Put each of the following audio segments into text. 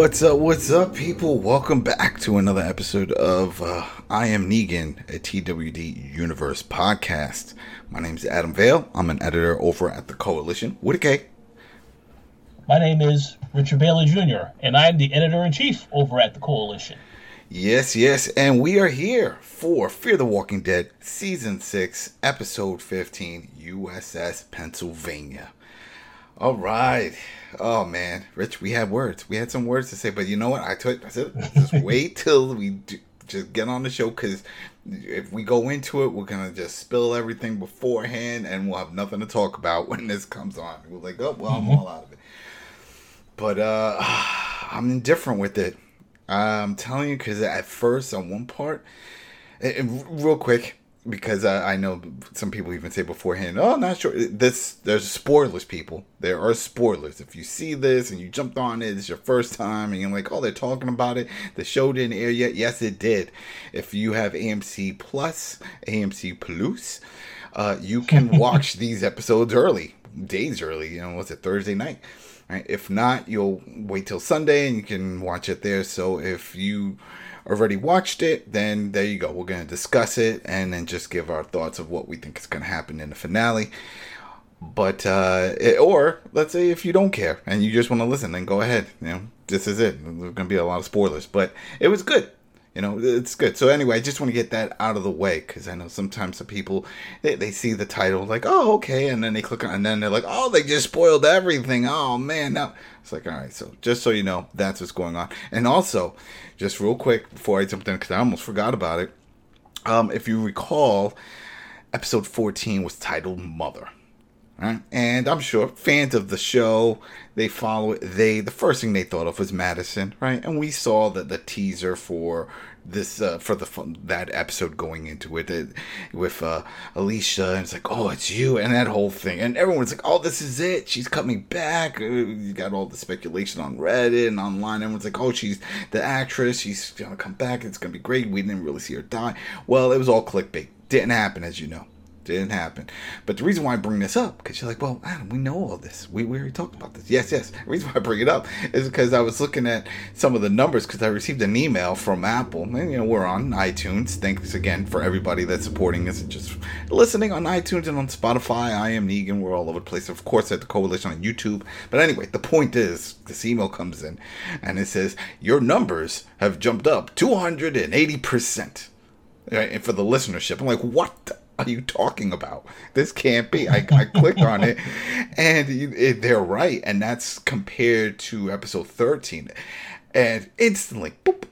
What's up? What's up, people? Welcome back to another episode of uh, I Am Negan, a TWD Universe podcast. My name is Adam Vale. I'm an editor over at the Koalition with a K. My name is Richard Bailey Jr., and I'm the editor in chief over at the Koalition. Yes, yes, and we are here for Fear the Walking Dead Season 6, Episode 15, USS Pennsylvania. All right. Oh man, Rich, we had words. We had some words to say, but you know what? I told I said just wait till we do, just get on the show because if we go into it, we're gonna just spill everything beforehand, and we'll have nothing to talk about when this comes on. We're like, oh well, I'm all out of it. But uh I'm indifferent with it. I'm telling you because at first on one part, and real quick because I, I know some people even say beforehand, oh, not sure. This there's spoilers, people. There are spoilers. If you see this and you jumped on it, it's your first time, and you're like, oh, they're talking about it. The show didn't air yet. Yes, it did. If you have AMC Plus, AMC Plus, uh, you can watch these episodes early, days early. You know, what's it Thursday night? Right? If not, you'll wait till Sunday and you can watch it there. So if you already watched it, then there you go. We're going to discuss it and then just give our thoughts of what we think is going to happen in the finale. But, uh, it, or let's say if you don't care and you just want to listen, then go ahead. You know, this is it. There's going to be a lot of spoilers, but it was good. You know, it's good. So anyway, I just want to get that out of the way because I know sometimes the people they, they see the title like, oh, okay, and then they click on, and then they're like, oh, they just spoiled everything. Oh man, now it's like, all right. So just so you know, that's what's going on. And also, just real quick before I jumped in because I almost forgot about it. Um, if you recall, episode fourteen was titled Mother. And I'm sure fans of the show, they follow it. They the first thing they thought of was Madison, right? And we saw that the teaser for this uh, for the that episode going into it, it with uh, Alicia, and it's like, oh, it's you, and that whole thing, and everyone's like, oh, this is it. She's coming back. Uh, You got all the speculation on Reddit and online. Everyone's like, oh, she's the actress. She's gonna come back. It's gonna be great. We didn't really see her die. Well, it was all clickbait. Didn't happen, as you know didn't happen. But the reason why I bring this up, because you're like, well, Adam, we know all this. We, we already talked about this. Yes, yes. The reason why I bring it up is because I was looking at some of the numbers because I received an email from Apple. And, you know, we're on iTunes. Thanks again for everybody that's supporting us and just listening on iTunes and on Spotify. I am Negan. We're all over the place. Of course, at the Koalition on YouTube. But anyway, the point is, this email comes in and it says, your numbers have jumped up 280%. Right? And for the listenership, I'm like, what are you talking about? This can't be. I, I clicked on it, and it, they're right, and that's compared to episode thirteen, and instantly, boop,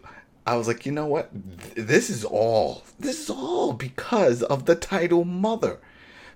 I was like, you know what? This is all. This is all because of the title "Mother."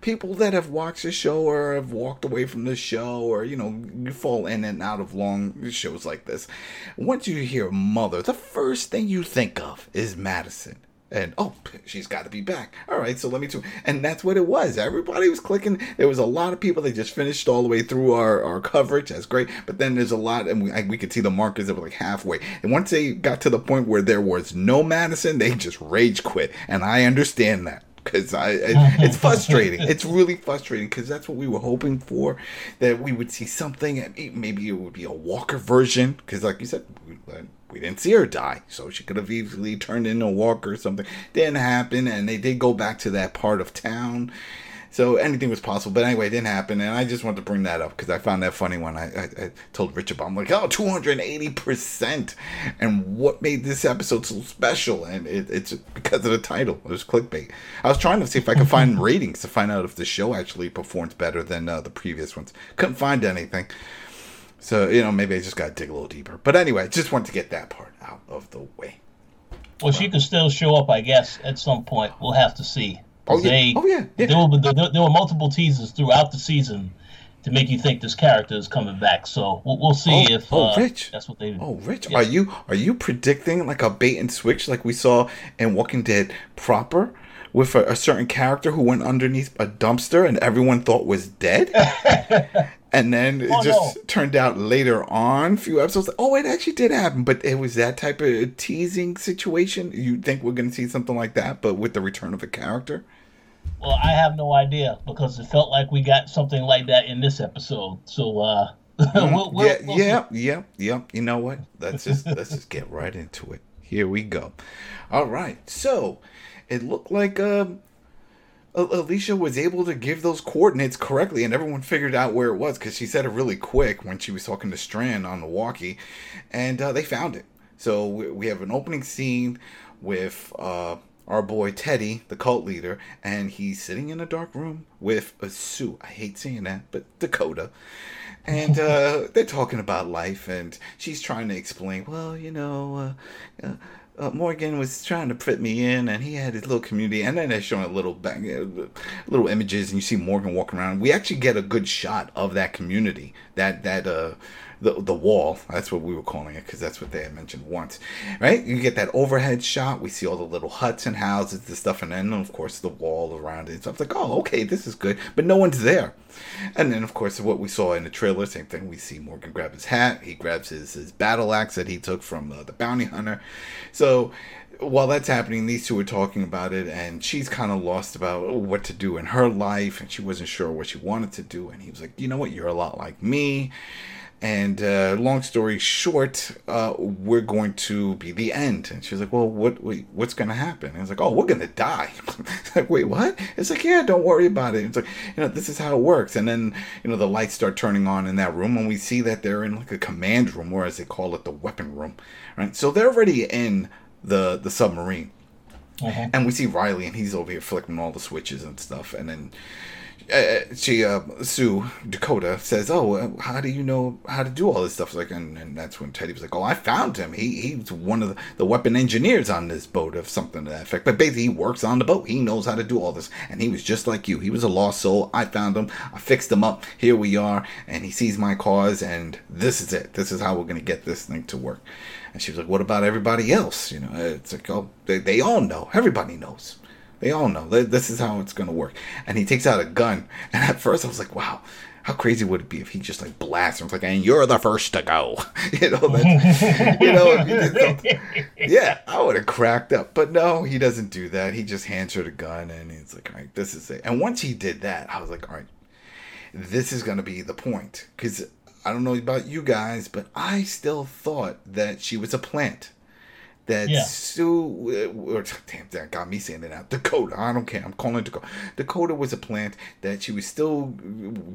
People that have watched the show or have walked away from the show, or you know, you fall in and out of long shows like this. Once you hear "Mother," the first thing you think of is Madison and oh she's got to be back. All right so let me do and that's what it was. Everybody was clicking. There was a lot of people that just finished all the way through our, our coverage. That's great. But then there's a lot and we, we could see the markers that were like halfway. And once they got to the point where there was no madison they just rage quit. And i understand that because I, I, it's frustrating. it's really frustrating because that's what we were hoping for, that we would see something. Maybe it would be a Walker version, because like you said, we, didn't see her die, so she could have easily turned into a Walker or something. Didn't happen, and they did go back to that part of town. So anything was possible, but anyway, it didn't happen, and I just wanted to bring that up because I found that funny when I, I, I told Richard about. I'm like, oh, 280 percent, and what made this episode so special? And it, it's because of the title. It was clickbait. I was trying to see if I could find ratings to find out if the show actually performed better than uh, the previous ones. Couldn't find anything. So you know, maybe I just got to dig a little deeper. But anyway, just wanted to get that part out of the way. Well, she could still show up, I guess, at some point. We'll have to see. Oh yeah. They, oh yeah. yeah. There, were, there, there were multiple teasers throughout the season to make you think this character is coming back. So we'll, we'll see oh, if oh, uh, Rich. that's what they. Oh, Rich, are you are you predicting like a bait and switch like we saw in Walking Dead proper? With a, a certain character who went underneath a dumpster and everyone thought was dead, and then it Oh, just no. turned out later on, a few episodes. Oh, it actually did happen, but it was that type of teasing situation. You think we're going to see something like that, but with the return of a character? Well, I have no idea because it felt like we got something like that in this episode. So uh, we'll, we'll, yeah, we'll yeah, yeah, yeah. You know what? Let's just let's just get right into it. Here we go. All right. So it looked like um, A- Alicia was able to give those coordinates correctly, and everyone figured out where it was because she said it really quick when she was talking to Strand on the walkie, and uh, they found it. So we, we have an opening scene with uh, our boy Teddy, the cult leader, and he's sitting in a dark room with a Sue. I hate saying that, but Dakota. And uh, they're talking about life, and she's trying to explain. Well, you know, uh, Morgan was trying to put me in, and he had his little community. And then they're showing a little bang, uh, little images, and you see Morgan walking around. We actually get a good shot of that community, that that uh, the the wall. That's what we were calling it because that's what they had mentioned once, right? You get that overhead shot. We see all the little huts and houses and stuff, and then of course the wall around it. So I was like, oh, okay, this is good, but no one's there. And then of course what we saw in the trailer, same thing. We see Morgan grab his hat. He grabs his his battle axe that he took from uh, the bounty hunter. So while that's happening, these two are talking about it, and she's kind of lost about what to do in her life, and she wasn't sure what she wanted to do. And he was like, "You know what? You're a lot like me." And uh, long story short, uh, we're going to be the end. And she's like, "Well, what? Wait, what's going to happen?" And it's like, "Oh, we're going to die." It's like, wait, what? It's like, yeah, don't worry about it. It's like, you know, this is how it works. And then, you know, the lights start turning on in that room, and we see that they're in like a command room, or as they call it, the weapon room, right? So they're already in the the submarine. Mhm. And we see Riley, and he's over here flicking all the switches and stuff. And then uh, she, uh, Sue Dakota says, "Oh, uh, how do you know how to do all this stuff?" Like, and, and that's when Teddy was like, "Oh, I found him. He he's one of the, the weapon engineers on this boat, of something to that effect. But basically, he works on the boat. He knows how to do all this, and he was just like you. He was a lost soul. I found him. I fixed him up. Here we are, and he sees my cause, and this is it. This is how we're gonna get this thing to work." And she was like, "What about everybody else? You know, it's like, oh, they, they all know. Everybody knows." They all know this is how it's gonna work. And he takes out a gun. And at first I was like, wow, how crazy would it be if he just like blasts him? It's like, and you're the first to go. you know, you know, yeah, I would have cracked up. But no, he doesn't do that. He just hands her the gun and he's like, all right, this is it. And once he did that, I was like, all right, this is gonna be the point. Because I don't know about you guys, but I still thought that she was a plant that Yeah. Sue, or damn, that got me saying it out. Dakota, I don't care. I'm calling Dakota. Dakota was a plant that she was still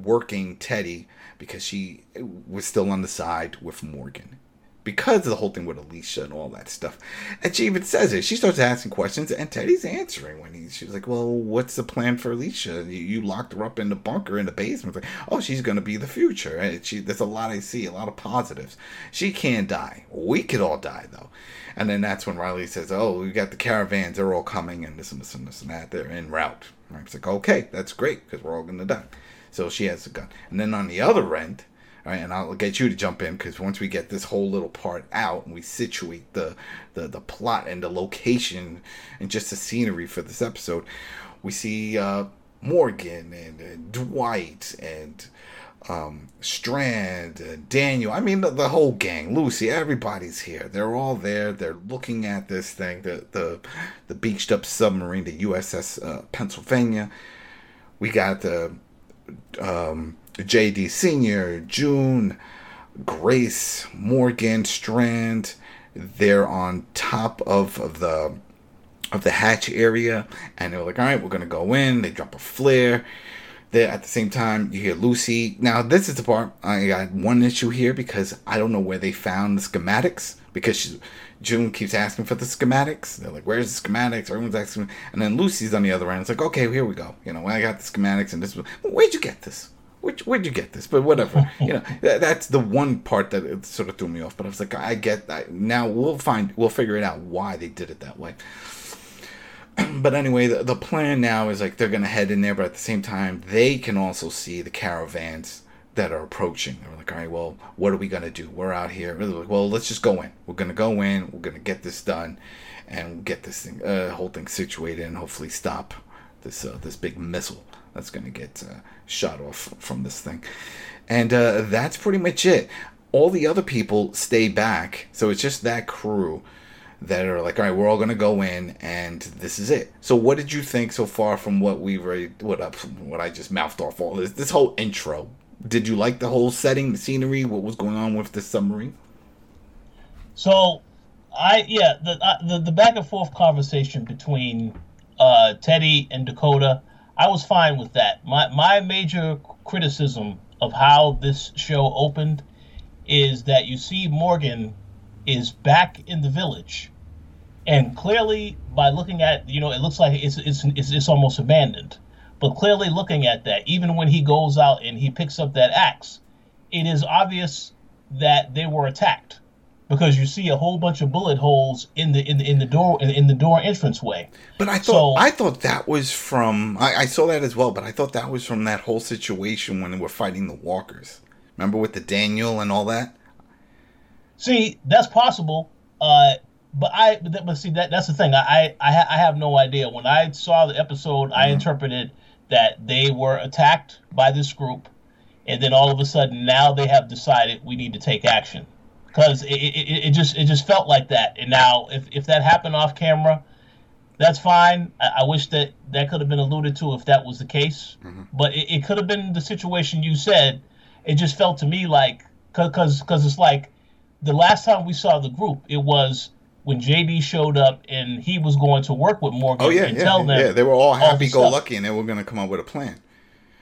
working Teddy because she was still on the side with Morgan. Because of the whole thing with Alicia and all that stuff. And she even says it. She starts asking questions, and Teddy's answering when he, she's like, Well, what's the plan for Alicia? You, you locked her up in the bunker in the basement. Like, oh, she's going to be the future. And she, there's a lot I see, a lot of positives. She can't die. We could all die, though. And then that's when Riley says, "Oh, we got the caravans. They're all coming, and this and this and this and that. They're en route." And it's like, "Okay, that's great because we're all gonna die." So she has a gun. And then on the other end, and I'll get you to jump in because once we get this whole little part out and we situate the the the plot and the location and just the scenery for this episode, we see uh, Morgan and, and Dwight and um, Strand, uh, Daniel. I mean, the, the whole gang, Lucy, everybody's here. They're all there. They're looking at this thing, the the the beached up submarine, the USS uh, Pennsylvania. We got the um, JD Senior, June, Grace, Morgan, Strand. They're on top of, of the of the hatch area, and they're like, "All right, we're gonna go in." They drop a flare. There at the same time, you hear Lucy. Now, this is the part I got one issue here because I don't know where they found the schematics because she, June keeps asking for the schematics. They're like, "Where's the schematics?" Everyone's asking, and then Lucy's on the other end. It's like, "Okay, here we go." You know, I got the schematics, and this. Where'd you get this? Where'd, where'd you get this? But whatever, you know, that, that's the one part that it sort of threw me off. But I was like, I get that. Now we'll find, we'll figure it out why they did it that way but anyway, the, the plan now is like they're gonna head in there, but at the same time, they can also see the caravans that are approaching. They're like, all right, well, what are we gonna do? We're out here. They're like, well, let's just go in. We're gonna go in. We're gonna get this done, and get this thing, uh, whole thing situated, and hopefully stop this uh, this big missile that's gonna get uh, shot off from this thing. And uh, that's pretty much it. All the other people stay back, so it's just that crew that are like, all right, we're all gonna go in, and this is it. So, what did you think so far from what we've already, what up, what I just mouthed off all this, this whole intro Did you like the whole setting, the scenery, what was going on with the submarine? So, I yeah the the, the back and forth conversation between uh, Teddy and Dakota, I was fine with that. My my major criticism of how this show opened is that you see Morgan is back in the village, and clearly by looking at you know it looks like it's it's it's, it's almost abandoned. But clearly looking at that, even when he goes out and he picks up that axe, it is obvious that they were attacked because you see a whole bunch of bullet holes in the in the in the door in, in the door entranceway. But I thought so, I thought that was from I, I, saw that as well, but I thought that was from that whole situation when they were fighting the walkers. Remember with the Daniel and all that? See, that's possible. Uh, but I but, but see that that's the thing. I I I, I have no idea. When I saw the episode, mm-hmm. I interpreted that they were attacked by this group, and then all of a sudden now they have decided we need to take action because it, it, it, just it just felt like that. And now, if, if that happened off camera, that's fine. I, I wish that that could have been alluded to if that was the case. Mm-hmm. But it, it could have been the situation you said. It just felt to me like because because it's like the last time we saw the group, it was when JD showed up and he was going to work with Morgan. Oh yeah, and yeah, tell them yeah. They were all happy go lucky and they were going to come up with a plan.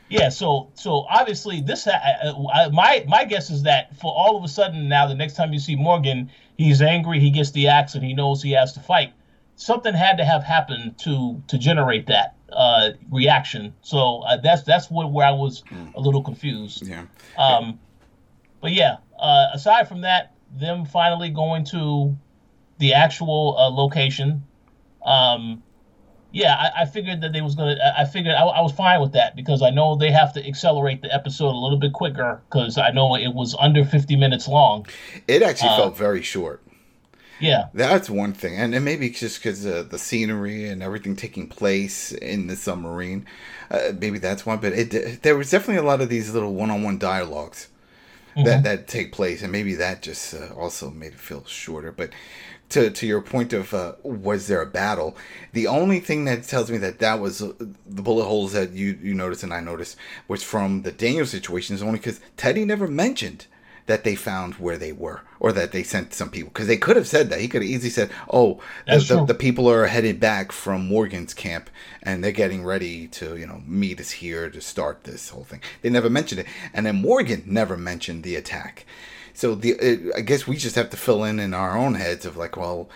Yeah, so so obviously this I, I, my my guess is that for all of a sudden now the next time you see Morgan, he's angry, he gets the axe, and he knows he has to fight. Something had to have happened to to generate that uh, reaction. So uh, that's that's what where I was a little confused. Yeah. Um, but yeah, uh, aside from that, them finally going to the actual uh, location. Um, yeah, I, I, figured that they was gonna. I figured I, I, was fine with that because I know they have to accelerate the episode a little bit quicker because I know it was under fifty minutes long. It actually uh, felt very short. Yeah, that's one thing, and, and maybe just because uh, the scenery and everything taking place in the submarine, uh, maybe that's one. But it there was definitely a lot of these little one-on-one dialogues mm-hmm. that that take place, and maybe that just uh, also made it feel shorter. But to to your point of uh, was there a battle? The only thing that tells me that that was uh, the bullet holes that you you noticed and I noticed was from the Daniel situation is only because Teddy never mentioned that they found where they were or that they sent some people because they could have said that. He could have easily said oh the, the, the, people are headed back from morgan's camp and they're getting ready to you know meet us here to start this whole thing. They never mentioned it. And then morgan never mentioned the attack so the it, I guess we just have to fill in in our own heads of like, well,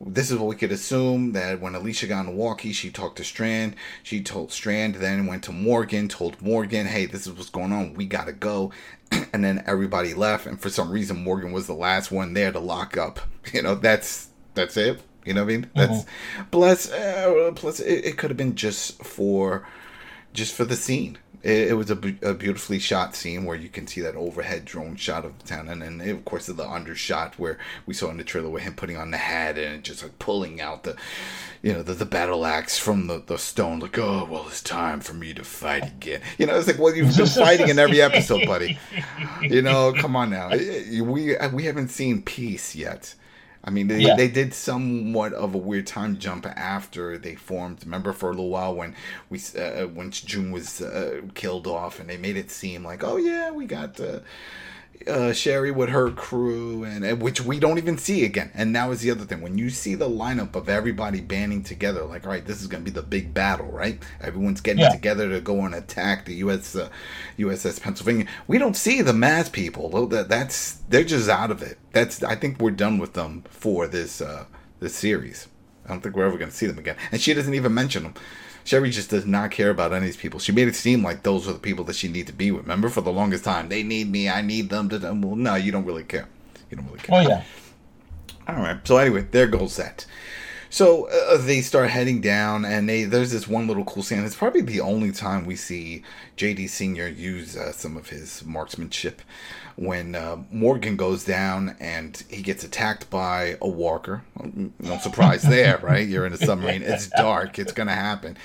this is what we could assume that when Alicia got on the walkie, she talked to Strand. She told Strand, then went to Morgan, told Morgan, hey, this is what's going on. We got to go. and then everybody left. And for some reason, Morgan was the last one there to lock up. You know, that's that's it. You know what I mean? Mm-hmm. That's plus, uh, plus it, it could have been just for just for the scene it, it was a, a, beautifully shot scene where you can see that overhead drone shot of the town, and then of course the undershot where we saw in the trailer with him putting on the hat and just like pulling out the, you know, the, the battle axe from the, the stone. Like, oh well, it's time for me to fight again. You know, it's like, well, you've been fighting in every episode, buddy. You know, come on now. We we haven't seen peace yet. I mean, they, yeah. they did somewhat of a weird time jump after they formed. Remember for a little while when we uh, when June was uh, killed off, and they made it seem like, oh yeah, we got. Uh, uh, Sherry with her crew, and, and, which we don't even see again. And now is the other thing: when you see the lineup of everybody banding together, like, all right, this is going to be the big battle, right? Everyone's getting yeah. together to go and attack the U.S. Uh, USS Pennsylvania. We don't see the Maz people. That that's they're just out of it. That's I think we're done with them for this uh, this series. I don't think we're ever going to see them again. And she doesn't even mention them. Sherry just does not care about any of these people. She made it seem like those are the people that she needs to be with. Remember, for the longest time, they need me, I need them to. Well, no, you don't really care. You don't really care. Oh yeah. All right. So anyway, there goes that. So uh, they start heading down, and they there's this one little cool scene. It's probably the only time we see JD Senior use uh, some of his marksmanship when uh, Morgan goes down and he gets attacked by a walker. No surprise there, right? You're in a submarine. It's dark. It's gonna happen.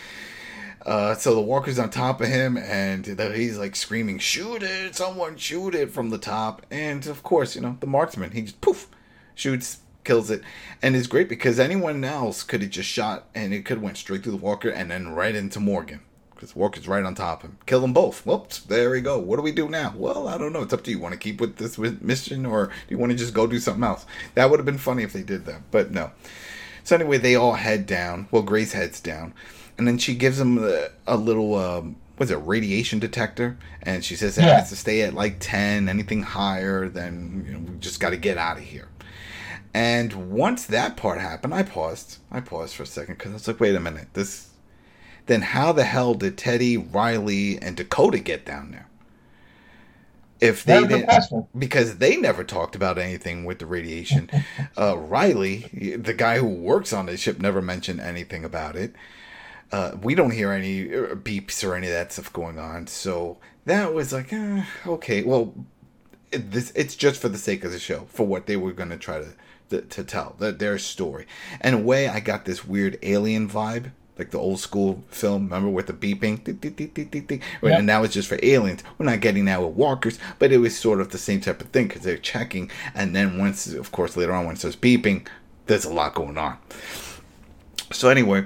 Uh, so the walker's on top of him, and he's like screaming, "Shoot it! Someone shoot it!" from the top. And of course, you know the marksman. He just poof shoots kills it and it's great because anyone else could have just shot and it could have went straight through the walker and then right into morgan because Walker's right on top of him. Kill them both. Whoops, there we go. What do we do now? Well, I don't know. It's up to you. Want to keep with this mission, or do you want to just go do something else? That would have been funny if they did that, but no. So anyway, they all head down. Well, Grace heads down, and then she gives them a, a little. Um, what's it, radiation detector, and she says it yeah. has to stay at like ten. Anything higher, then you know, we just got to get out of here. And once that part happened, I paused. I paused for a second because I was like, wait a minute, this. Then how the hell did Teddy, Riley, and Dakota get down there? If they didn't, because they never talked about anything with the radiation. uh, Riley, the guy who works on the ship, never mentioned anything about it. Uh, we don't hear any uh, beeps or any of that stuff going on. So that was like, eh, okay, well, it, this it's just for the sake of the show, for what they were going to try to the, to tell the, their story. And a way, I got this weird alien vibe, like the old school film. Remember with the beeping, yep. and now it's just for aliens. We're not getting that with walkers, but it was sort of the same type of thing because they're checking, and then once, of course, later on when it starts beeping, there's a lot going on. So anyway,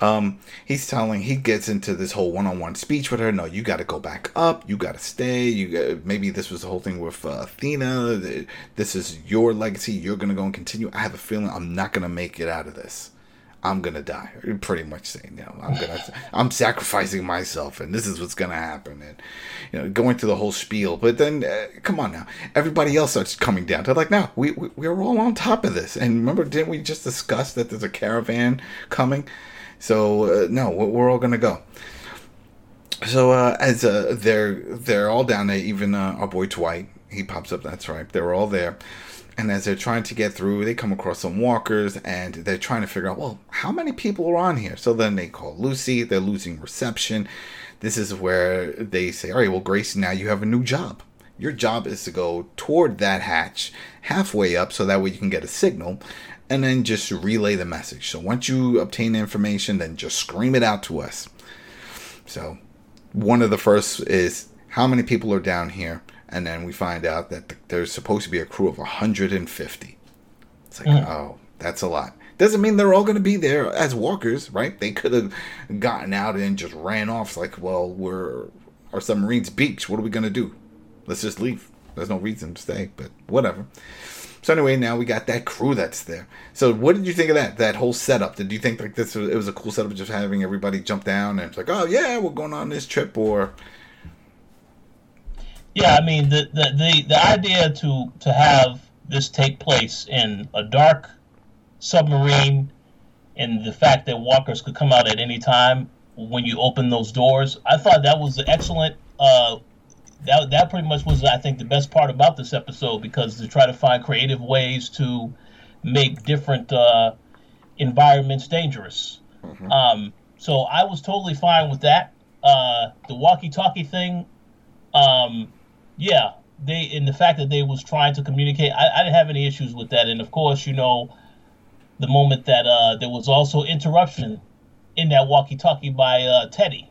um, he's telling he gets into this whole one-on-one speech with her. No, you got to go back up. You got to stay. You got, maybe this was the whole thing with uh, Athena. This is your legacy. You're gonna go and continue. I have a feeling I'm not gonna make it out of this. I'm gonna die. Pretty much saying, you know, I'm gonna, I'm sacrificing myself, and this is what's gonna happen, and you know, going through the whole spiel. But then, uh, come on now, everybody else starts coming down. They're like, no, we, we we're all on top of this. And remember, didn't we just discuss that there's a caravan coming? So uh, no, we're all gonna go. So uh, as uh, they're they're all down there, even uh, our boy Dwight, he pops up. That's right, they're all there. And as they're trying to get through, they come across some walkers, and they're trying to figure out, well, how many people are on here? So then they call Lucy. They're losing reception. This is where they say, all right, well, Grace, now you have a new job. Your job is to go toward that hatch halfway up so that way you can get a signal and then just relay the message. So once you obtain the information, then just scream it out to us. So one of the first is how many people are down here, and then we find out that there's supposed to be a crew of 150. It's like, mm. oh, that's a lot. Doesn't mean they're all going to be there as walkers, right? They could have gotten out and just ran off. It's like, well, we're our submarine's beach. What are we going to do? Let's just leave. There's no reason to stay, but whatever. So anyway, now we got that crew that's there. So what did you think of that? That whole setup? Did you think like this? Was, it was a cool setup, just having everybody jump down and it's like, oh yeah, we're going on this trip, or yeah, I mean the the the, the idea to to have this take place in a dark submarine, and the fact that walkers could come out at any time when you open those doors, I thought that was an excellent uh, that that pretty much was I think the best part about this episode because to try to find creative ways to make different uh, environments dangerous. Mm-hmm. Um, so I was totally fine with that. Uh, the walkie-talkie thing, um, yeah, they in the fact that they was trying to communicate, I, I, didn't have any issues with that. And of course, you know, the moment that uh, there was also interruption in that walkie-talkie by uh, Teddy.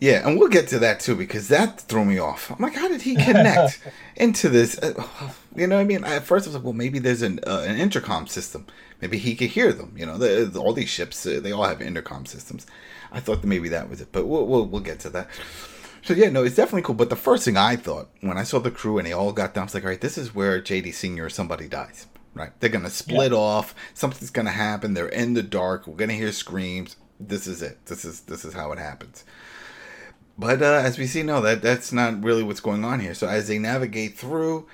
Yeah, and we'll get to that too because that threw me off. I'm like, how did he connect into this? Uh, you know, what I mean, at first I was like, well, maybe there's an uh, an intercom system. Maybe he could hear them. You know, the, all these ships uh, they all have intercom systems. I thought that maybe that was it, but we'll we'll, we'll get to that. So yeah, no, it's definitely cool. But the first thing I thought when I saw the crew and they all got down, I was like, all right, this is where JD Senior or somebody dies. Right? They're gonna split yeah. off. Something's gonna happen. They're in the dark. We're gonna hear screams. This is it. This is this is how it happens. But uh, as we see, no, that that's not really what's going on here. So as they navigate through,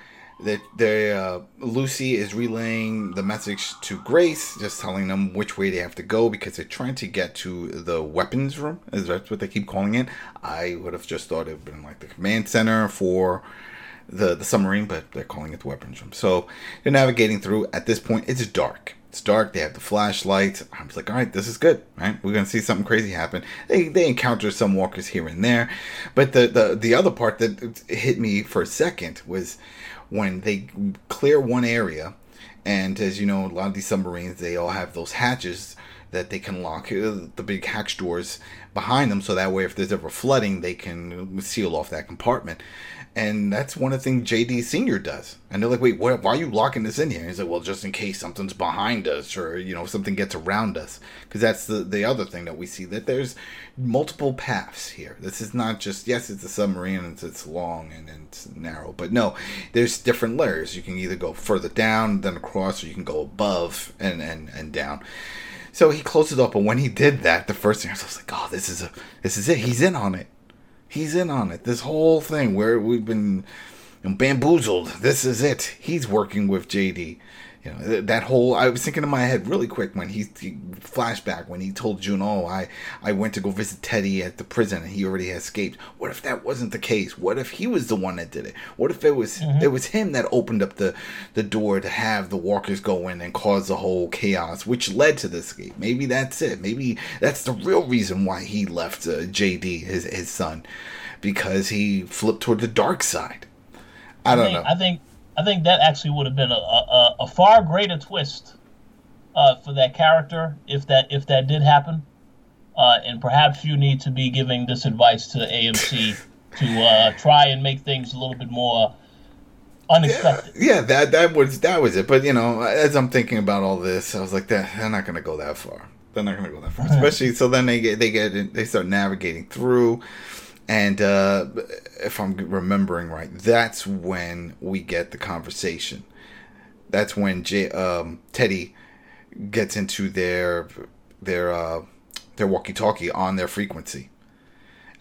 that they uh, Lucy is relaying the message to Grace, just telling them which way they have to go because they're trying to get to the weapons room. Is that what they keep calling it? I would have just thought it would have been like the command center for the the submarine, but they're calling it the weapons room. So they're navigating through. At this point, it's dark. It's dark. They have the flashlights. I was like, all right, this is good. Right, we're gonna see something crazy happen. They they encounter some walkers here and there, but the the the other part that hit me for a second was when they clear one area, and as you know, a lot of these submarines they all have those hatches that they can lock uh, the big hatch doors behind them, so that way, if there's ever flooding, they can seal off that compartment. And that's one of the things JD Senior does. And they're like, "Wait, why, why are you locking this in here?" And he's like, "Well, just in case something's behind us, or you know, something gets around us." Because that's the the other thing that we see that there's multiple paths here. This is not just yes, it's a submarine and it's, it's long and, it's narrow, but no, there's different layers. You can either go further down than across, or you can go above and and and down. So he closed it up, and when he did that, the first thing I was like, "Oh, this is a this is it. He's in on it." He's in on it. This whole thing where we've been bamboozled. This is it. He's working with JD. You know that whole. I was thinking in my head really quick when he, he flashback when he told June, "Oh, I I went to go visit Teddy at the prison and he already escaped." What if that wasn't the case? What if he was the one that did it? What if it was mm-hmm. it was him that opened up the the door to have the walkers go in and cause the whole chaos, which led to the escape? Maybe that's it. Maybe that's the real reason why he left uh, JD, his his son, because he flipped toward the dark side. I don't think, know. I think I think that actually would have been a, a, a far greater twist uh, for that character if that if that did happen. Uh, and perhaps you need to be giving this advice to AMC to uh, try and make things a little bit more unexpected. Yeah, yeah, that that was that was it. But you know, as I'm thinking about all this, I was like, that they're not going to go that far. They're not going to go that far. Especially so then they get they get they start navigating through and uh, if I'm remembering right, that's when we get the conversation. That's when J- um, Teddy gets into their their uh, their walkie-talkie on their frequency,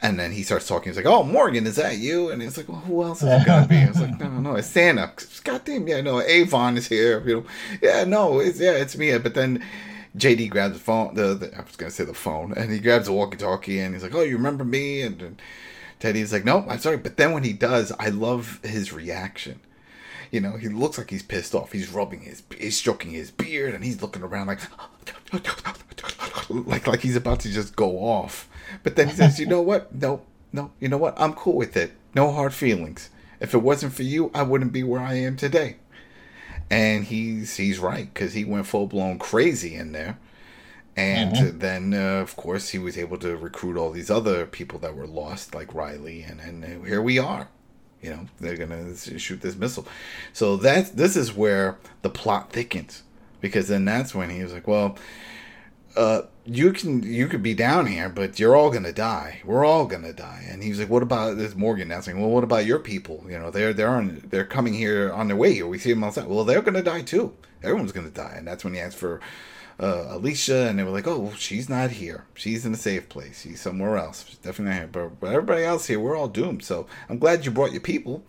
and then he starts talking. He's like, "Oh, Morgan, is that you?" And it's like, "Well, who else is it gonna be?" I was like, "No, no, no, it's Santa." Goddamn, yeah, no, Avon is here. You know, yeah, no, it's yeah, it's me. But then JD grabs the phone. The, the, I was gonna say the phone, and he grabs the walkie-talkie, and he's like, "Oh, you remember me?" And, and Teddy's like, "No, I'm sorry." But then when he does, I love his reaction. You know, he looks like he's pissed off. He's rubbing his, he's stroking his beard, and he's looking around like, like, like he's about to just go off. But then he says, "You know what? No, no. You know what? I'm cool with it. No hard feelings. If it wasn't for you, I wouldn't be where I am today." And he's he's right because he went full blown crazy in there. And mm-hmm. then, uh, of course, he was able to recruit all these other people that were lost, like Riley, and and here we are. You know, they're gonna shoot this missile. So that this is where the plot thickens, because then that's when he was like, "Well, uh, you can you could be down here, but you're all gonna die. We're all gonna die." And he's like, "What about this Morgan?" Saying, "Well, what about your people? You know, they're they're on they're coming here on their way here. We see them outside. Well, they're gonna die too. Everyone's gonna die." And that's when he asked for uh, Alicia, and they were like, "Oh, she's not here. She's in a safe place. She's somewhere else. She's definitely not here." But, but everybody else here, we're all doomed. So I'm glad you brought your people.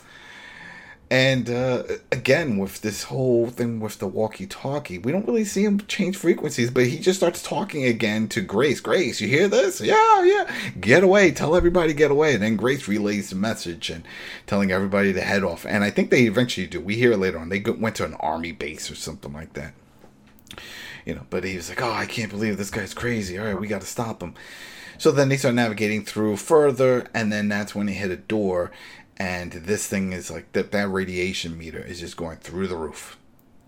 And uh, again, with this whole thing with the walkie-talkie, we don't really see him change frequencies, but he just starts talking again to Grace. Grace, you hear this? Yeah, yeah. Get away. Tell everybody get away. And then Grace relays the message and telling everybody to head off. And I think they eventually do. We hear it later on. They went to an army base or something like that. You know, but he was like, "Oh, I can't believe this guy's crazy. All right, we got to stop him." So then they start navigating through further, and then that's when they hit a door, and this thing is like that that radiation meter is just going through the roof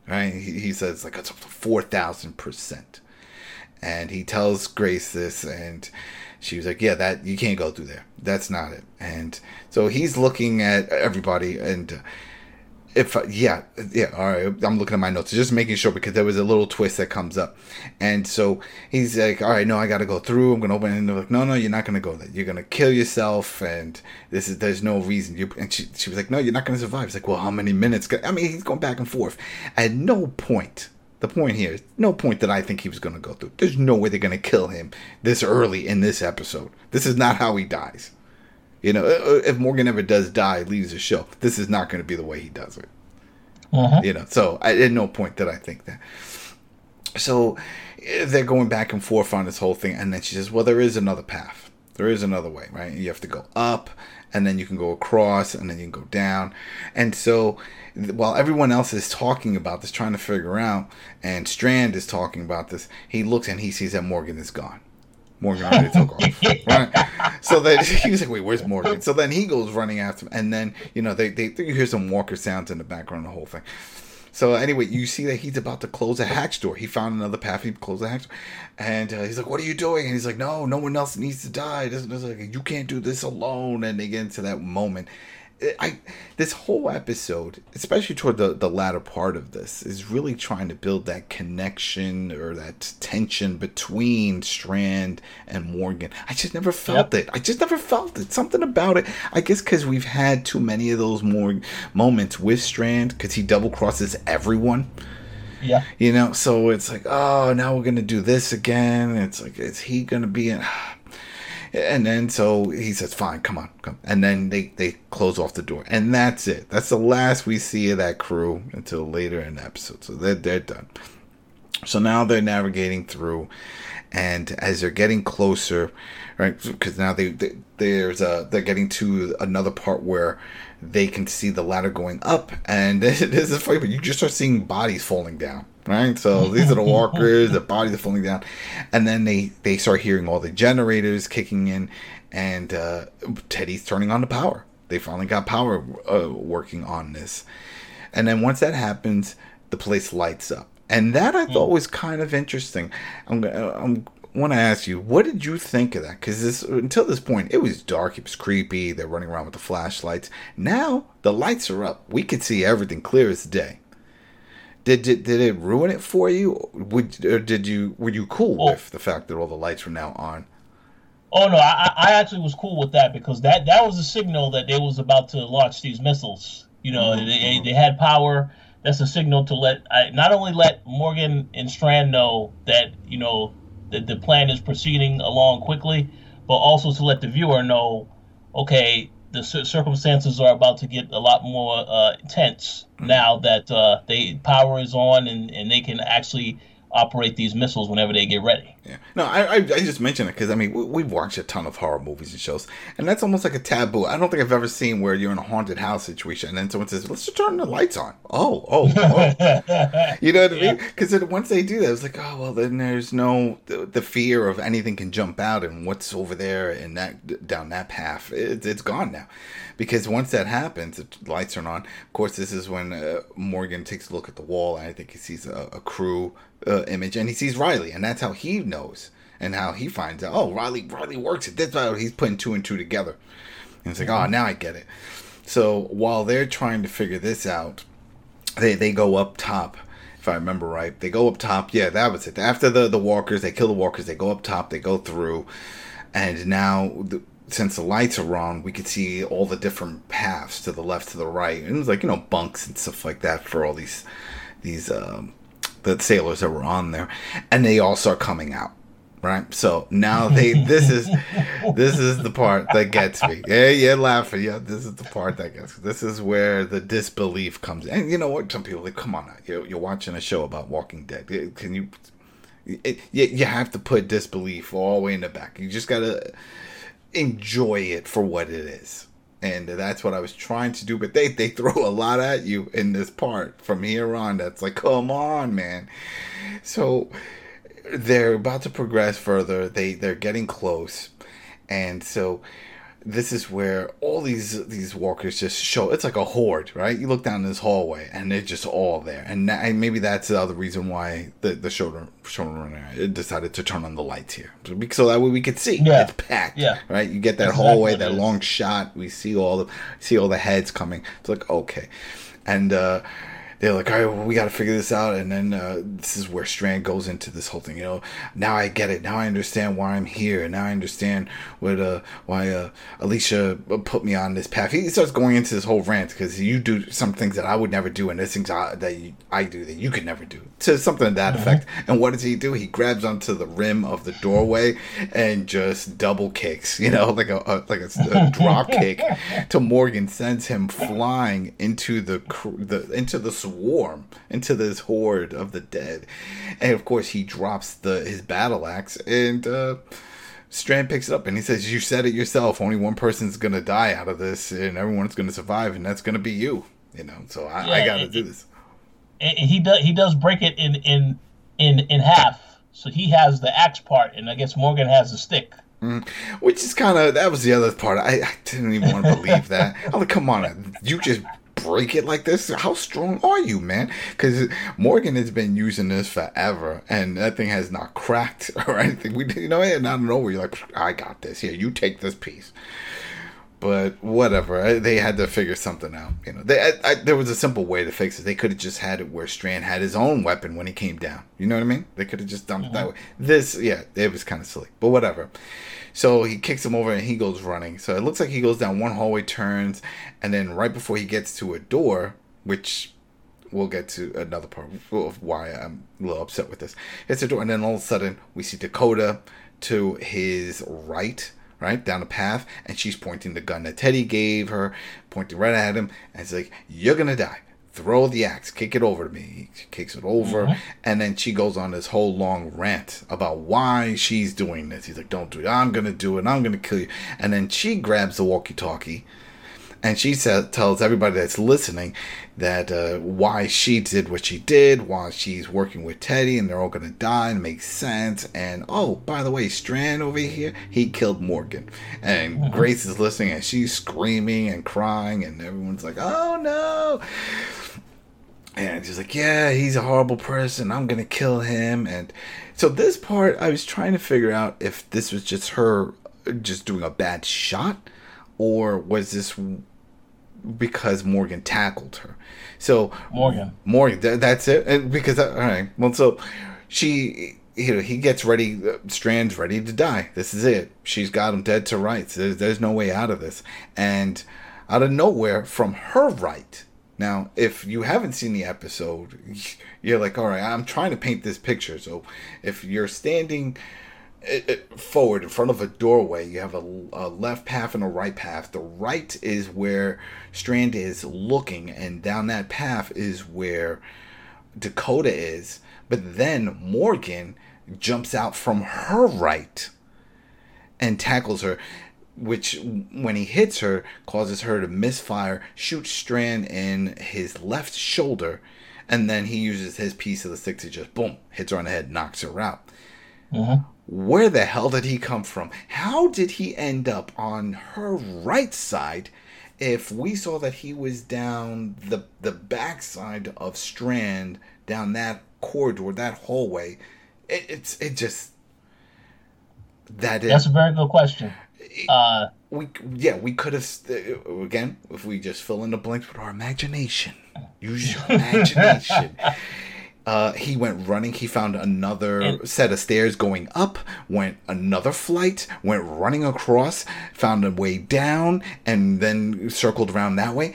right? He, he says like it's up to 4000 percent. And he tells grace this and she was like yeah that you can't go through there. That's not it. And so he's looking at everybody and if yeah yeah all right i'm looking at my notes just making sure because there was a little twist that comes up and so he's like all right no i gotta go through i'm gonna open it and they're like no no you're not gonna go there you're gonna kill yourself and this is there's no reason you and she, she was like no you're not gonna survive he's like well how many minutes i mean he's going back and forth at no point the point here is no point that I think he was going to go through. There's no way they're going to kill him this early in this episode. This is not how he dies. You know, uh, uh, if Morgan ever does die, leaves the show, this is not going to be the way he does it. Uh-huh. You know, so I, at no point did I think that. So they're going back and forth on this whole thing, and then she says, "Well, there is another path. There is another way, right? You have to go up, and then you can go across, and then you can go down." And so, while everyone else is talking about this, trying to figure out, and Strand is talking about this, he looks and he sees that Morgan is gone. Morgan already took off. Right? So then he was like, wait, where's Morgan? So then he goes running after him. And then, you know, they, they you hear some walker sounds in the background, the whole thing. So anyway, you see that he's about to close a hatch door. He found another path. He closed the hatch, door. and uh, he's like, "What are you doing?" And he's like, "No, no one else needs to die. This, this, like, you can't do this alone." And they get into that moment, I this whole episode, especially toward the the latter part of this, is really trying to build that connection or that tension between Strand and Morgan. I just never felt yep. it. I just never felt it. Something about it. I guess because we've had too many of those more moments with Strand because he double crosses everyone. Yeah. You know, so it's like, oh, now we're gonna do this again. It's like, is he gonna be in? And then so he says, "Fine, come on, come." And then they they close off the door, and that's it. That's the last we see of that crew until later in the episode. So they're they're done. So now they're navigating through, and as they're getting closer, right? Because now they, they there's a they're getting to another part where they can see the ladder going up, and this is funny, but you just start seeing bodies falling down right? So these are the walkers, the bodies are falling down, and then they they start hearing all the generators kicking in, and uh, Teddy's turning on the power. They finally got power uh, working on this, and then once that happens, the place lights up, and that I thought hmm. was kind of interesting. I'm I'm want to ask you, what did you think of that? Because this until this point, it was dark, it was creepy. They're running around with the flashlights. Now the lights are up. We can see everything clear as day. Did, did did it ruin it for you? Would or did you were you cool oh. with the fact that all the lights were now on? Oh no, I, I actually was cool with that because that that was a signal that they was about to launch these missiles. You know, mm-hmm. they, they had power. That's a signal to let not only let Morgan and Strand know that you know that the plan is proceeding along quickly, but also to let the viewer know, okay, the circumstances are about to get a lot more uh, intense mm-hmm. now that uh, they power is on and, and they can actually operate these missiles whenever they get ready. Yeah. No, I, I, just mentioned it because I mean we, have watched a ton of horror movies and shows, and that's almost like a taboo. I don't think I've ever seen where you're in a haunted house situation and then someone says, "Let's just turn the lights on." Oh, oh, oh. you know what I mean? Because once they do that, it's like, oh well, then there's no the, the, fear of anything can jump out and what's over there and that down that path. It, it's gone now, because once that happens, the lights are on. Of course, this is when uh, Morgan takes a look at the wall and I think he sees a, a crew uh, image, and he sees Riley, and that's how he knows and how he finds out. Oh, Riley, Riley works it. That's why he's putting two and two together. And it's like, oh, now I get it. So while they're trying to figure this out, they they go up top. If I remember right, they go up top. Yeah, that was it. After the the walkers, they kill the walkers. They go up top. They go through, and now. The, since the lights are on, we could see all the different paths to the left, to the right, and it was like you know bunks and stuff like that for all these these um, the sailors that were on there, and they all start coming out. Right, so now they this is this is the part that gets me. Yeah, yeah, laughing. Yeah, this is the part that gets. This is where the disbelief comes. In. And you know what? Some people like, come on, you're, you're watching a show about Walking Dead. Can you? It, you, you have to put disbelief all the way in the back. You just gotta enjoy it for what it is and that's what I was trying to do. But they they throw a lot at you in this part from here on. That's like, come on, man. So they're about to progress further. They they're getting close, and so this is where all these these walkers just show. It's like a horde, right? You look down this hallway, and they're just all there. And, that, and maybe that's the other reason why the the showrunner showrunner decided to turn on the lights here, so that way we could see. Yeah. It's packed. Yeah. Right. You get that exactly hallway, that long shot. We see all the see all the heads coming. It's like okay, and. uh they're like, all right, well, we got to figure this out. And then uh, this is where Strand goes into this whole thing. You know, now I get it. Now I understand why I'm here. Now I understand what uh, why uh, Alicia put me on this path. He starts going into this whole rant because you do some things that I would never do, and there's things I, that you, I do that you could never do. To something to that mm-hmm. effect. And what does he do? He grabs onto the rim of the doorway and just double kicks. You know, like a, a like a, a drop kick to Morgan sends him flying into the the into the swarm into this horde of the dead. And of course, he drops the his battle axe, and uh, Strand picks it up and he says, "You said it yourself. Only one person's gonna die out of this, and everyone's gonna survive, and that's gonna be you." You know, so I, yeah, I got to do this. He does. He does break it in in in in half. So he has the axe part, and I guess Morgan has the stick. Mm, which is kind of that was the other part. I, I didn't even want to believe that. I'm like, come on, you just break it like this? How strong are you, man? Because Morgan has been using this forever, and that thing has not cracked or anything. We, you know, and out of nowhere, you're like, I got this. Here, you take this piece. But whatever, they had to figure something out. You know, they, I, I, there was a simple way to fix it. They could have just had it where Strand had his own weapon when he came down. You know what I mean? They could have just done it that mm-hmm. way. This, yeah, it was kind of silly, but whatever. So he kicks him over and he goes running. So it looks like he goes down one hallway, turns, and then right before he gets to a door, which we'll get to another part of why I'm a little upset with this. It's a door, and then all of a sudden we see Dakota to his right, right down the path, and she's pointing the gun that Teddy gave her, pointing right at him, and it's like, "You're gonna die." throw the axe, kick it over to me. He kicks it over, mm-hmm. and then she goes on this whole long rant about why she's doing this. He's like, "Don't do it. I'm gonna do it. I'm gonna kill you." And then she grabs the walkie-talkie, and she says, tells everybody that's listening that uh, why she did what she did, why she's working with Teddy, and they're all gonna die, and makes sense. And oh, by the way, Strand over here, he killed Morgan, and mm-hmm. Grace is listening, and she's screaming and crying, and everyone's like, "Oh no!" and she's like, "Yeah, he's a horrible person. I'm gonna kill him." And so this part, I was trying to figure out if this was just her just doing a bad shot, or was this because Morgan tackled her? So Morgan, Morgan, th- that's it. And because all right, well, so she. You know, he gets ready. Uh, Strand's ready to die. This is it. She's got him dead to rights. There's, there's no way out of this. And out of nowhere, from her right, now, if you haven't seen the episode, you're like, all right, I'm trying to paint this picture. So if you're standing forward in front of a doorway, you have a, a, left path and a right path. The right is where Strand is looking, and down that path is where Dakota is. But then Morgan jumps out from her right and tackles her which when he hits her causes her to misfire, shoot Strand in his left shoulder, and then he uses his piece of the stick to just boom hits her on the head, knocks her out. Mm-hmm. Where the hell did he come from? How did he end up on her right side? If we saw that he was down the the backside of Strand, down that corridor, that hallway, it, it's it just that is, that's a very good question. Uh, we yeah we could have uh, again if we just fill in the blanks with our imagination. Use your imagination. Uh, he went running. He found another and, set of stairs going up. Went another flight. Went running across. Found a way down, and then circled around that way.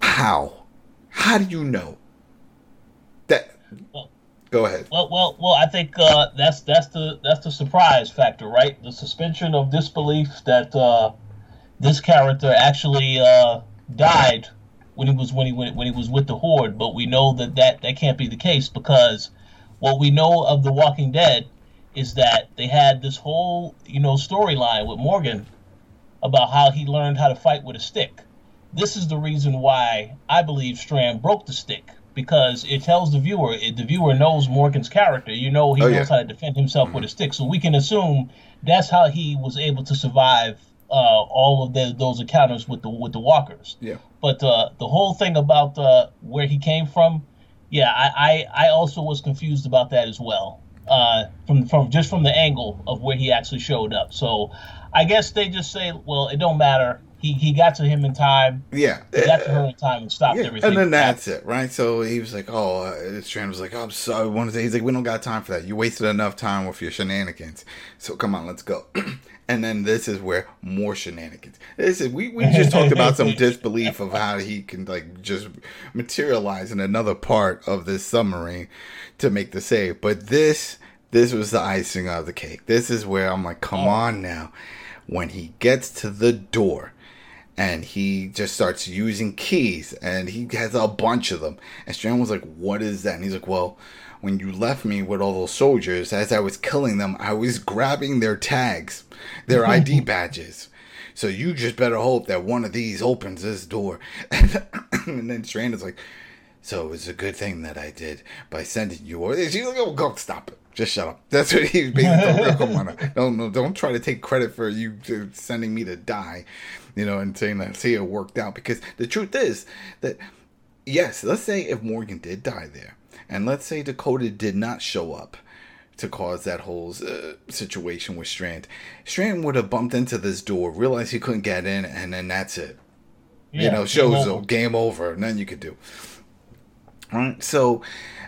How? How do you know that? Well, Go ahead. Well, well, well. I think uh, that's that's the that's the surprise factor, right? The suspension of disbelief that uh, this character actually uh, died when he was when he when, when he was with the horde. But we know that, that that can't be the case because what we know of The Walking Dead is that they had this whole you know storyline with Morgan about how he learned how to fight with a stick. This is the reason why I believe Strand broke the stick because it tells the viewer, the viewer knows Morgan's character. You know he oh, knows yeah. how to defend himself mm-hmm. with a stick. So we can assume that's how he was able to survive uh, all of the, those encounters with the with the walkers. Yeah. But uh, the whole thing about uh, where he came from, yeah, I, I, I also was confused about that as well. Uh, from from just from the angle of where he actually showed up. So I guess they just say, well, it don't matter he he got to him in time. Yeah, he got to her in time and stopped yeah. everything. And then that's it, right? So he was like, "Oh," uh, Strand was like, oh, "I'm sorry." One day he's like, "We don't got time for that. You wasted enough time with your shenanigans. So come on, let's go." and then this is where more shenanigans. This is we, we just talked about some disbelief of how he can like just materialize in another part of this submarine to make the save. But this this was the icing of the cake. This is where I'm like, come oh. on now. When he gets to the door and he just starts using keys and he has a bunch of them. And Strand was like, What is that? And he's like, Well, when you left me with all those soldiers, as I was killing them, I was grabbing their tags, their ID badges. So you just better hope that one of these opens this door. and then Strand is like, So it was a good thing that I did by sending you. She's like, Oh, go, stop it. Just shut up. That's what he's basically. don't, come on, don't, don't don't try to take credit for you uh, sending me to die, you know, and saying that see it worked out. Because the truth is that yes, let's say if Morgan did die there, and let's say Dakota did not show up to cause that whole uh, situation with Strand, Strand would have bumped into this door, realized he couldn't get in, and then that's it. Yeah, you know, shows game over. game over, nothing you could do. All right, so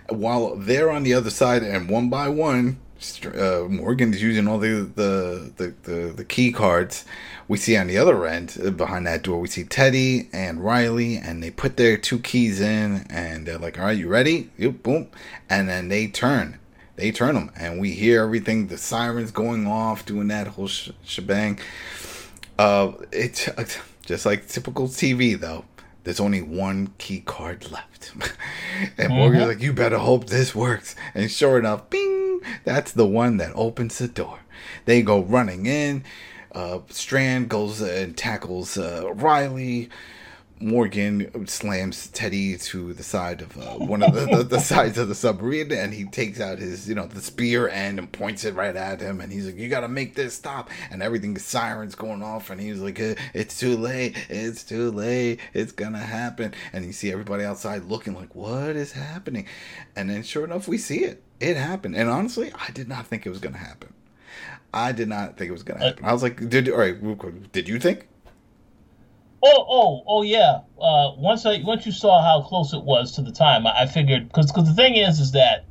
while they're on the other side, and one by one, uh, is using all the, the the, the the key cards. We see on the other end, uh, behind that door, we see Teddy and Riley, and they put their two keys in, and they're like, "All right, you ready?" Yep, boom, and then they turn, they turn them, and we hear everything, the sirens going off, doing that whole sh- shebang. Uh, it's just like typical TV, though there's only one key card left. and Morgan's mm-hmm. like, you better hope this works. And sure enough, bing, that's the one that opens the door. They go running in. Uh, Strand goes and tackles uh, Riley. Morgan slams Teddy to the side of uh, one of the, the, the, sides of the submarine, and he takes out his, you know, the spear end and points it right at him. And he's like, "You got to make this stop!" And everything, sirens going off, and he's like, uh, "It's too late! It's too late! It's gonna happen!" And you see everybody outside looking like, "What is happening?" And then, sure enough, we see it. It happened. And honestly, I did not think it was gonna happen. I did not think it was gonna uh, happen. I was like, "Did all right? Did you think?" Oh, oh, oh, yeah. Uh, once I once you saw how close it was to the time, I, I figured because because the thing is is that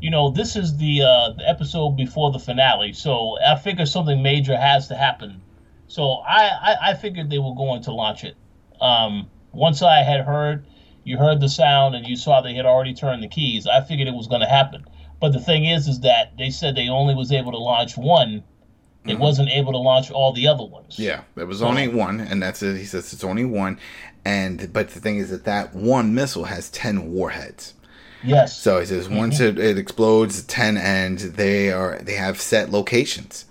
you know this is the uh, the episode before the finale, so I figured something major has to happen. So I I, I figured they were going to launch it. Um, once I had heard you heard the sound and you saw they had already turned the keys, I figured it was going to happen. But the thing is, is that they said they only was able to launch one it mm-hmm. wasn't able to launch all the other ones. Yeah, there was only one, and that's it. He says it's only one, and but the thing is that that one missile has ten warheads. Yes. So he says once mm-hmm. it, it explodes, ten and they are they have set locations,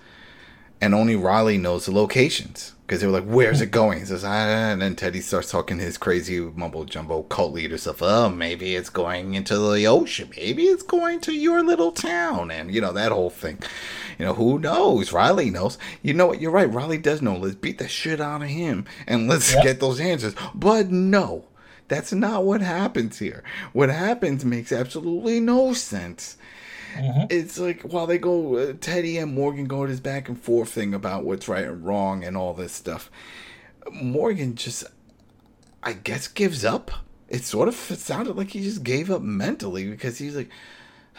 and only Riley knows the locations because they were like, "Where's it going?" He says, ah, and then Teddy starts talking his crazy mumbo jumbo cult leader stuff. Oh, maybe it's going into the ocean. Maybe it's going to your little town, and you know that whole thing. You know who knows? Riley knows. You know what? You're right. Riley does know. Let's beat the shit out of him and let's yep. get those answers. But no, that's not what happens here. What happens makes absolutely no sense Mm-hmm. It's like while they go, uh, Teddy and Morgan go this back and forth thing about what's right and wrong and all this stuff. Morgan just, I guess, gives up. It sort of it sounded like he just gave up mentally because he's like,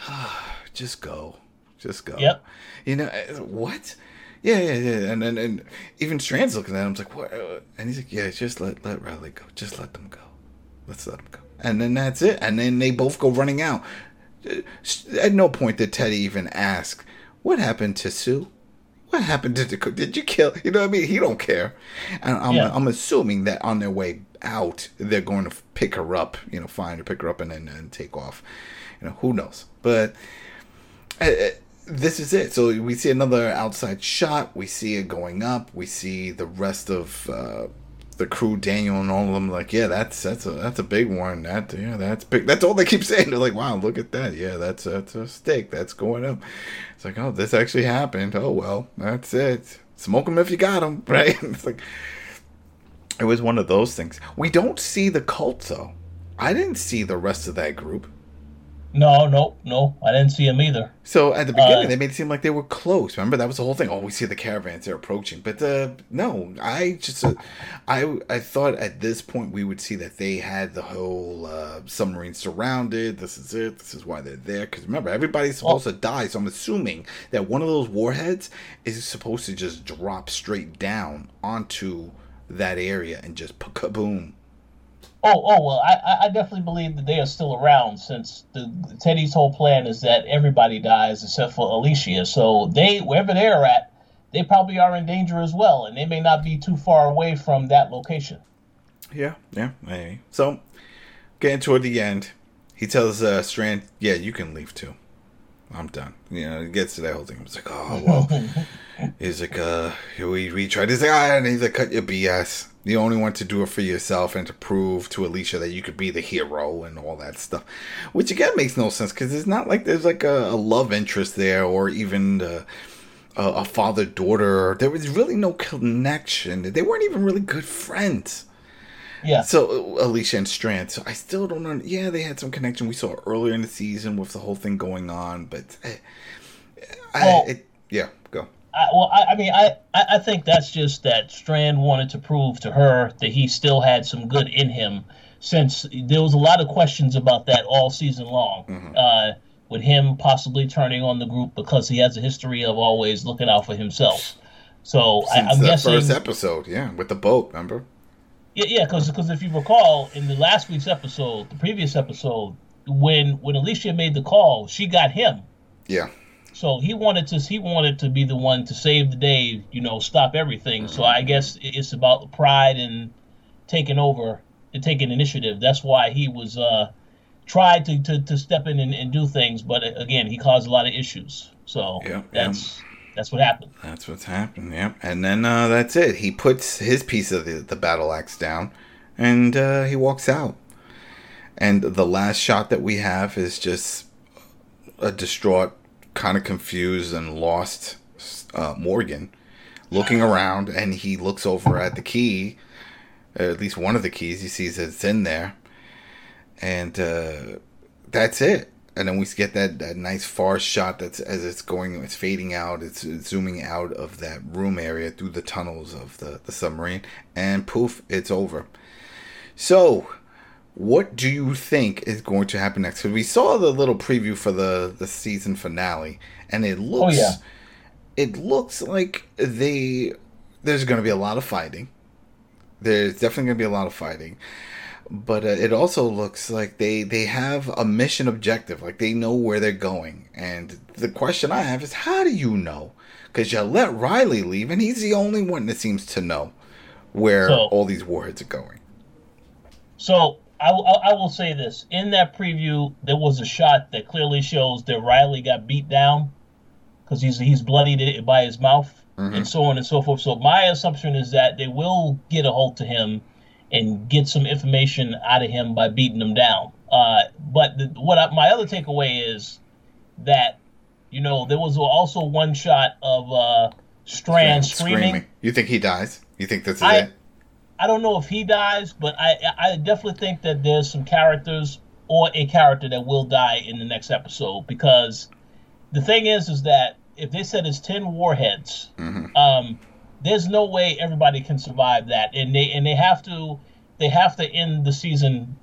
ah, just go, just go. Yep. You know uh, what? Yeah, yeah, yeah. And then and, and even Strand's looking at him, like, what? And he's like, yeah, just let let Riley go. Just let them go. Let's let them go. And then that's it. And then they both go running out. At no point did Teddy even ask, "What happened to Sue? What happened to the cook? Did you kill?" You know what I mean? He don't care. And I'm yeah. I'm assuming that on their way out, they're going to pick her up. You know, find her, pick her up, and then and take off. You know, who knows? But. Uh, uh, this is it. So we see another outside shot. We see it going up. We see the rest of uh, the crew, Daniel and all of them, like, yeah, that's that's a that's a big one. That yeah, that's big. That's all they keep saying. They're like, wow, look at that. Yeah, that's that's a stake. That's going up. It's like, oh, this actually happened. Oh well, that's it. Smoke them if you got them, right? it's like it was one of those things. We don't see the cult though. I didn't see the rest of that group. No, no, no. I didn't see him either. So at the beginning, uh, they made it seem like they were close. Remember that was the whole thing. Oh, we see the caravans; they're approaching. But uh, no, I just, uh, I, I thought at this point we would see that they had the whole uh, submarine surrounded. This is it. This is why they're there. Because remember, everybody's supposed to die. So I'm assuming that one of those warheads is supposed to just drop straight down onto that area and just kaboom Oh, oh well, I, I definitely believe that they are still around since the, Teddy's whole plan is that everybody dies except for Alicia. So they, wherever they're at, they probably are in danger as well, and they may not be too far away from that location. Yeah, yeah, maybe. So, getting toward the end, he tells uh, Strand, "Yeah, you can leave too. I'm done." You know, he gets to that whole thing. He's like, "Oh well." he's like, "Uh, we we tried to say, ah," and he's like, "Cut your BS." You only want to do it for yourself and to prove to Alicia that you could be the hero and all that stuff. Which again makes no sense because it's not like there's like a, a love interest there or even uh, a, a father daughter. There was really no connection. They weren't even really good friends. Yeah. So Alicia and Strand. So I still don't know. Yeah, they had some connection. We saw earlier in the season with the whole thing going on, but eh, I, Well- it, yeah. I, well, I, I mean, I, I I think that's just that Strand wanted to prove to her that he still had some good in him, since there was a lot of questions about that all season long. Uh, with him possibly turning on the group because he has a history of always looking out for himself. So I, Since I'm the guessing, first episode, yeah, with the boat, remember? yeah, yeah, because if you recall in the last week's episode, the previous episode, when when Alicia made the call, she got him. Yeah. So he wanted to he wanted to be the one to save the day, you know, stop everything. So I guess it's about the pride and taking over and taking initiative. That's why he was uh tried to, to, to step in and, and do things, but again, he caused a lot of issues. So Yeah, that's that's what happened. That's what's happened, yeah. And then uh, that's it. He puts his piece of the, the battle axe down and uh, he walks out. And the last shot that we have is just a distraught, kind of confused and lost uh, Morgan looking around. And he looks over at the key, at least one of the keys. He sees it's in there. And uh, that's it. And then we get that, that nice far shot that's as it's going, it's fading out, it's, it's zooming out of that room area through the tunnels of the, the submarine, and poof, it's over. So, what do you think is going to happen next? Because we saw the little preview for the, the season finale, and it looks, yeah. it looks like they there's going to be a lot of fighting. There's definitely going to be a lot of fighting but uh, it also looks like they they have a mission objective like they know where they're going and the question i have is how do you know because you let riley leave and he's the only one that seems to know where So- all these warheads are going So I, will- I, I will say this: in that preview, there was a shot that clearly shows that Riley got beat down because he's he's bloodied it by his mouth and so on and so forth. So my assumption is that they will get a hold to him and get some information out of him by beating him down. Uh, but the, what I, my other takeaway is that you know there was also one shot of uh, Strand screaming. you think he dies you think this is I- it I don't know if he dies, but I I definitely think that there's some characters or a character that will die in the next episode because the thing is is that if they said it's ten warheads, um, there's no way everybody can survive that, and they and they have to they have to end the season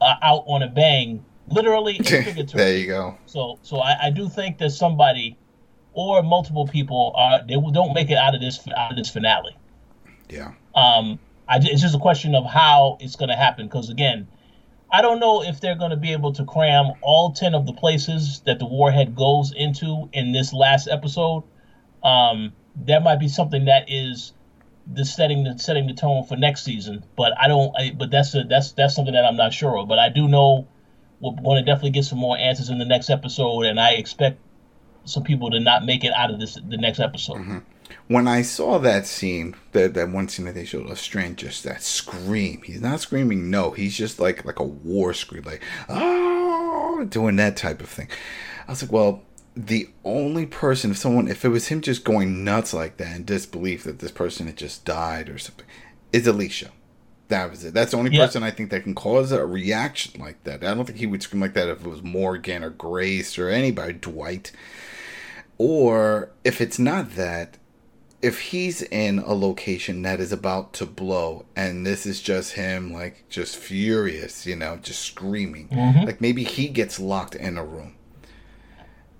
uh, out on a bang, literally and figuratively. there you go So so I, I do think that somebody or multiple people are they don't make it out of this out of this finale. yeah Um, I, it's just a question of how it's going to happen. Because again, I don't know if they're going to be able to cram all ten of the places that the warhead goes into in this last episode. Um, that might be something that is the setting the setting the tone for next season. But I don't. I, but that's a, that's that's something that I'm not sure of. But I do know we're going to definitely get some more answers in the next episode, and I expect some people to not make it out of this the next episode. When I saw that scene, that that one scene that they showed of Strand, just that scream. He's not screaming, no. He's just like like a war scream, like oh, doing that type of thing. I was like, well, the only person, if someone, if it was him just going nuts like that in disbelief that this person had just died or something, is Alicia. That was it. That's the only Yeah. person I think that can cause a reaction like that. I don't think he would scream like that if it was Morgan or Grace or anybody, Dwight. Or if it's not that, if he's in a location that is about to blow and this is just him like just furious you know just screaming like maybe he gets locked in a room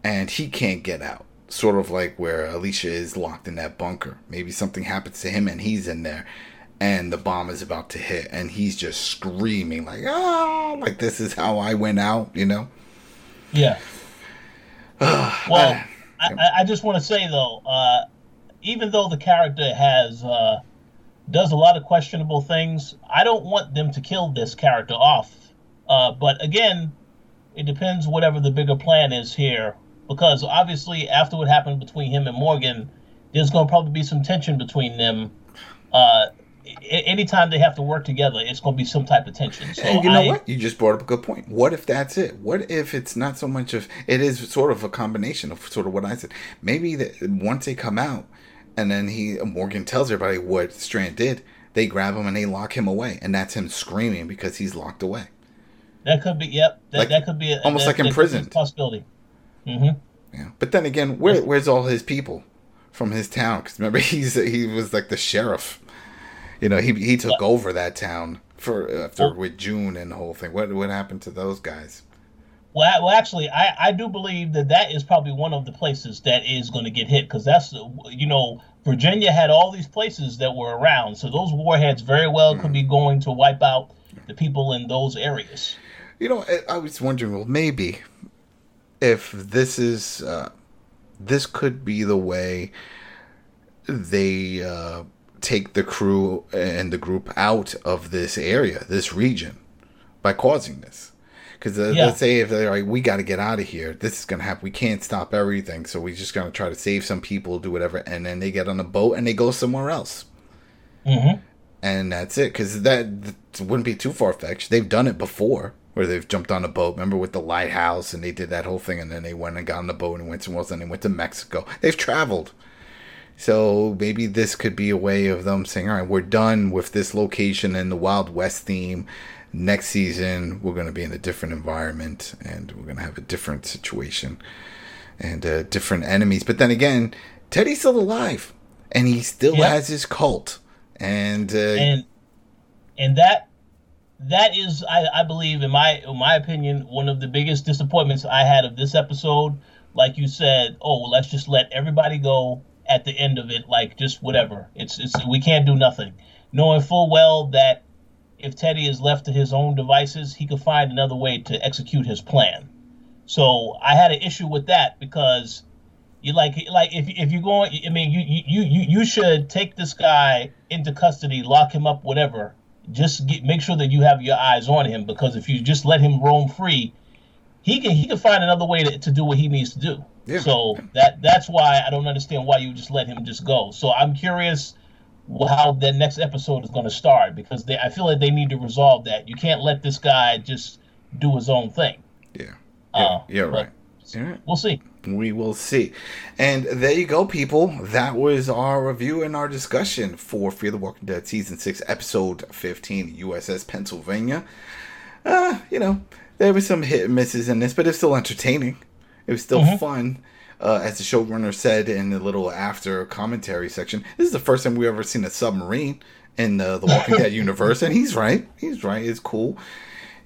and he can't get out. Sort of like where alicia is locked in that bunker. Maybe something happens to him and he's in there and the bomb is about to hit and he's just screaming like oh like this is how i went out you know? Yeah. well, I- I, I- I just want to say though, uh, even though the character has uh, does a lot of questionable things, I don't want them to kill this character off. Uh, but again, it depends whatever the bigger plan is here, because obviously after what happened between him and Morgan, there's going to probably be some tension between them. Uh, anytime they have to work together, it's going to be some type of tension. So and you know I, what? You just brought up a good point. What if that's it? What if it's not so much of it is sort of a combination of sort of what I said. Maybe that once they come out, and then he Morgan tells everybody what Strand did, they grab him and they lock him away, and that's him screaming because he's locked away. That could be. Yep. That, like, that could be a, almost that, like imprisoned. Possibility. Mm-hmm. Yeah, but then again, where, where's all his people from his town? Because remember, he's he was like the sheriff. You know, he he took over that town for after well, with June and the whole thing. What what happened to those guys? Well, well, actually, I, I do believe that that is probably one of the places that is going to get hit because that's you know Virginia had all these places that were around, so those warheads very well mm. could be going to wipe out the people in those areas. You know, I, I was wondering, well, maybe if this is uh, this could be the way they uh, take the crew and the group out of this area, this region, by causing this. Because uh, yeah. let's say if they're like, we got to get out of here, this is gonna happen. We can't stop everything, so we're just gonna try to save some people, do whatever, and then they get on a boat and they go somewhere else. Mm-hmm. And that's it, because that, that wouldn't be too far fetched. They've done it before where they've jumped on a boat. Remember with the lighthouse, and they did that whole thing, and then they went and got on the boat and went somewhere else, and they went to Mexico. They've traveled. So maybe this could be a way of them saying, all right, we're done with this location and the Wild West theme. Next season, we're going to be in a different environment and we're going to have a different situation and uh, different enemies. But then again, Teddy's still alive and he still has his cult. And, uh, and, and that that is, I, I believe, in my in my opinion, one of the biggest disappointments I had of this episode. Like you said, oh, well, let's just let everybody go at the end of it, like just whatever. It's it's we can't do nothing, knowing full well that if Teddy is left to his own devices, he could find another way to execute his plan. So I had an issue with that because you like like if if you're going, I mean, you you you you should take this guy into custody, lock him up, whatever, just get, make sure that you have your eyes on him because if you just let him roam free, he can he can find another way to, to do what he needs to do. Yeah. So that that's why I don't understand why you just let him just go. So I'm curious how the next episode is going to start because they, I feel like they need to resolve that. You can't let this guy just do his own thing. Yeah. Yeah. Uh, yeah. Right. Yeah. We'll see we will see. And there you go, people. That was our review and our discussion for Fear the Walking Dead Season 6, Episode 15, USS Pennsylvania. Uh, you know, there was some hit and misses in this, but it's still entertaining. It was still mm-hmm. fun. Uh, as the showrunner said in the little after commentary section, this is the first time we've ever seen a submarine in the, the Walking Dead universe, and he's right. He's right. It's cool.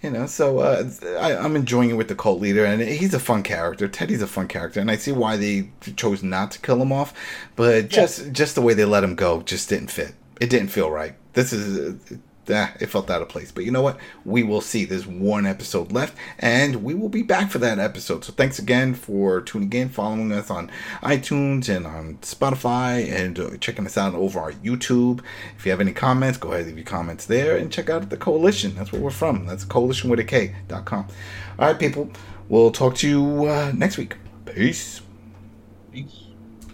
You know, so uh, I, am enjoying it with the cult leader, and he's a fun character. Teddy's a fun character, and I see why they chose not to kill him off. But just just the way they let him go just didn't fit. It didn't feel right. This is eh, it felt out of place. But you know what? We will see. There's one episode left, and we will be back for that episode. So thanks again for tuning in, following us on iTunes and on Spotify, and uh, checking us out over our YouTube. If you have any comments, go ahead leave your comments there, and check out the Koalition. That's where we're from. That's Coalition with a K.com. All right, people. We'll talk to you uh, next week. Peace. Peace.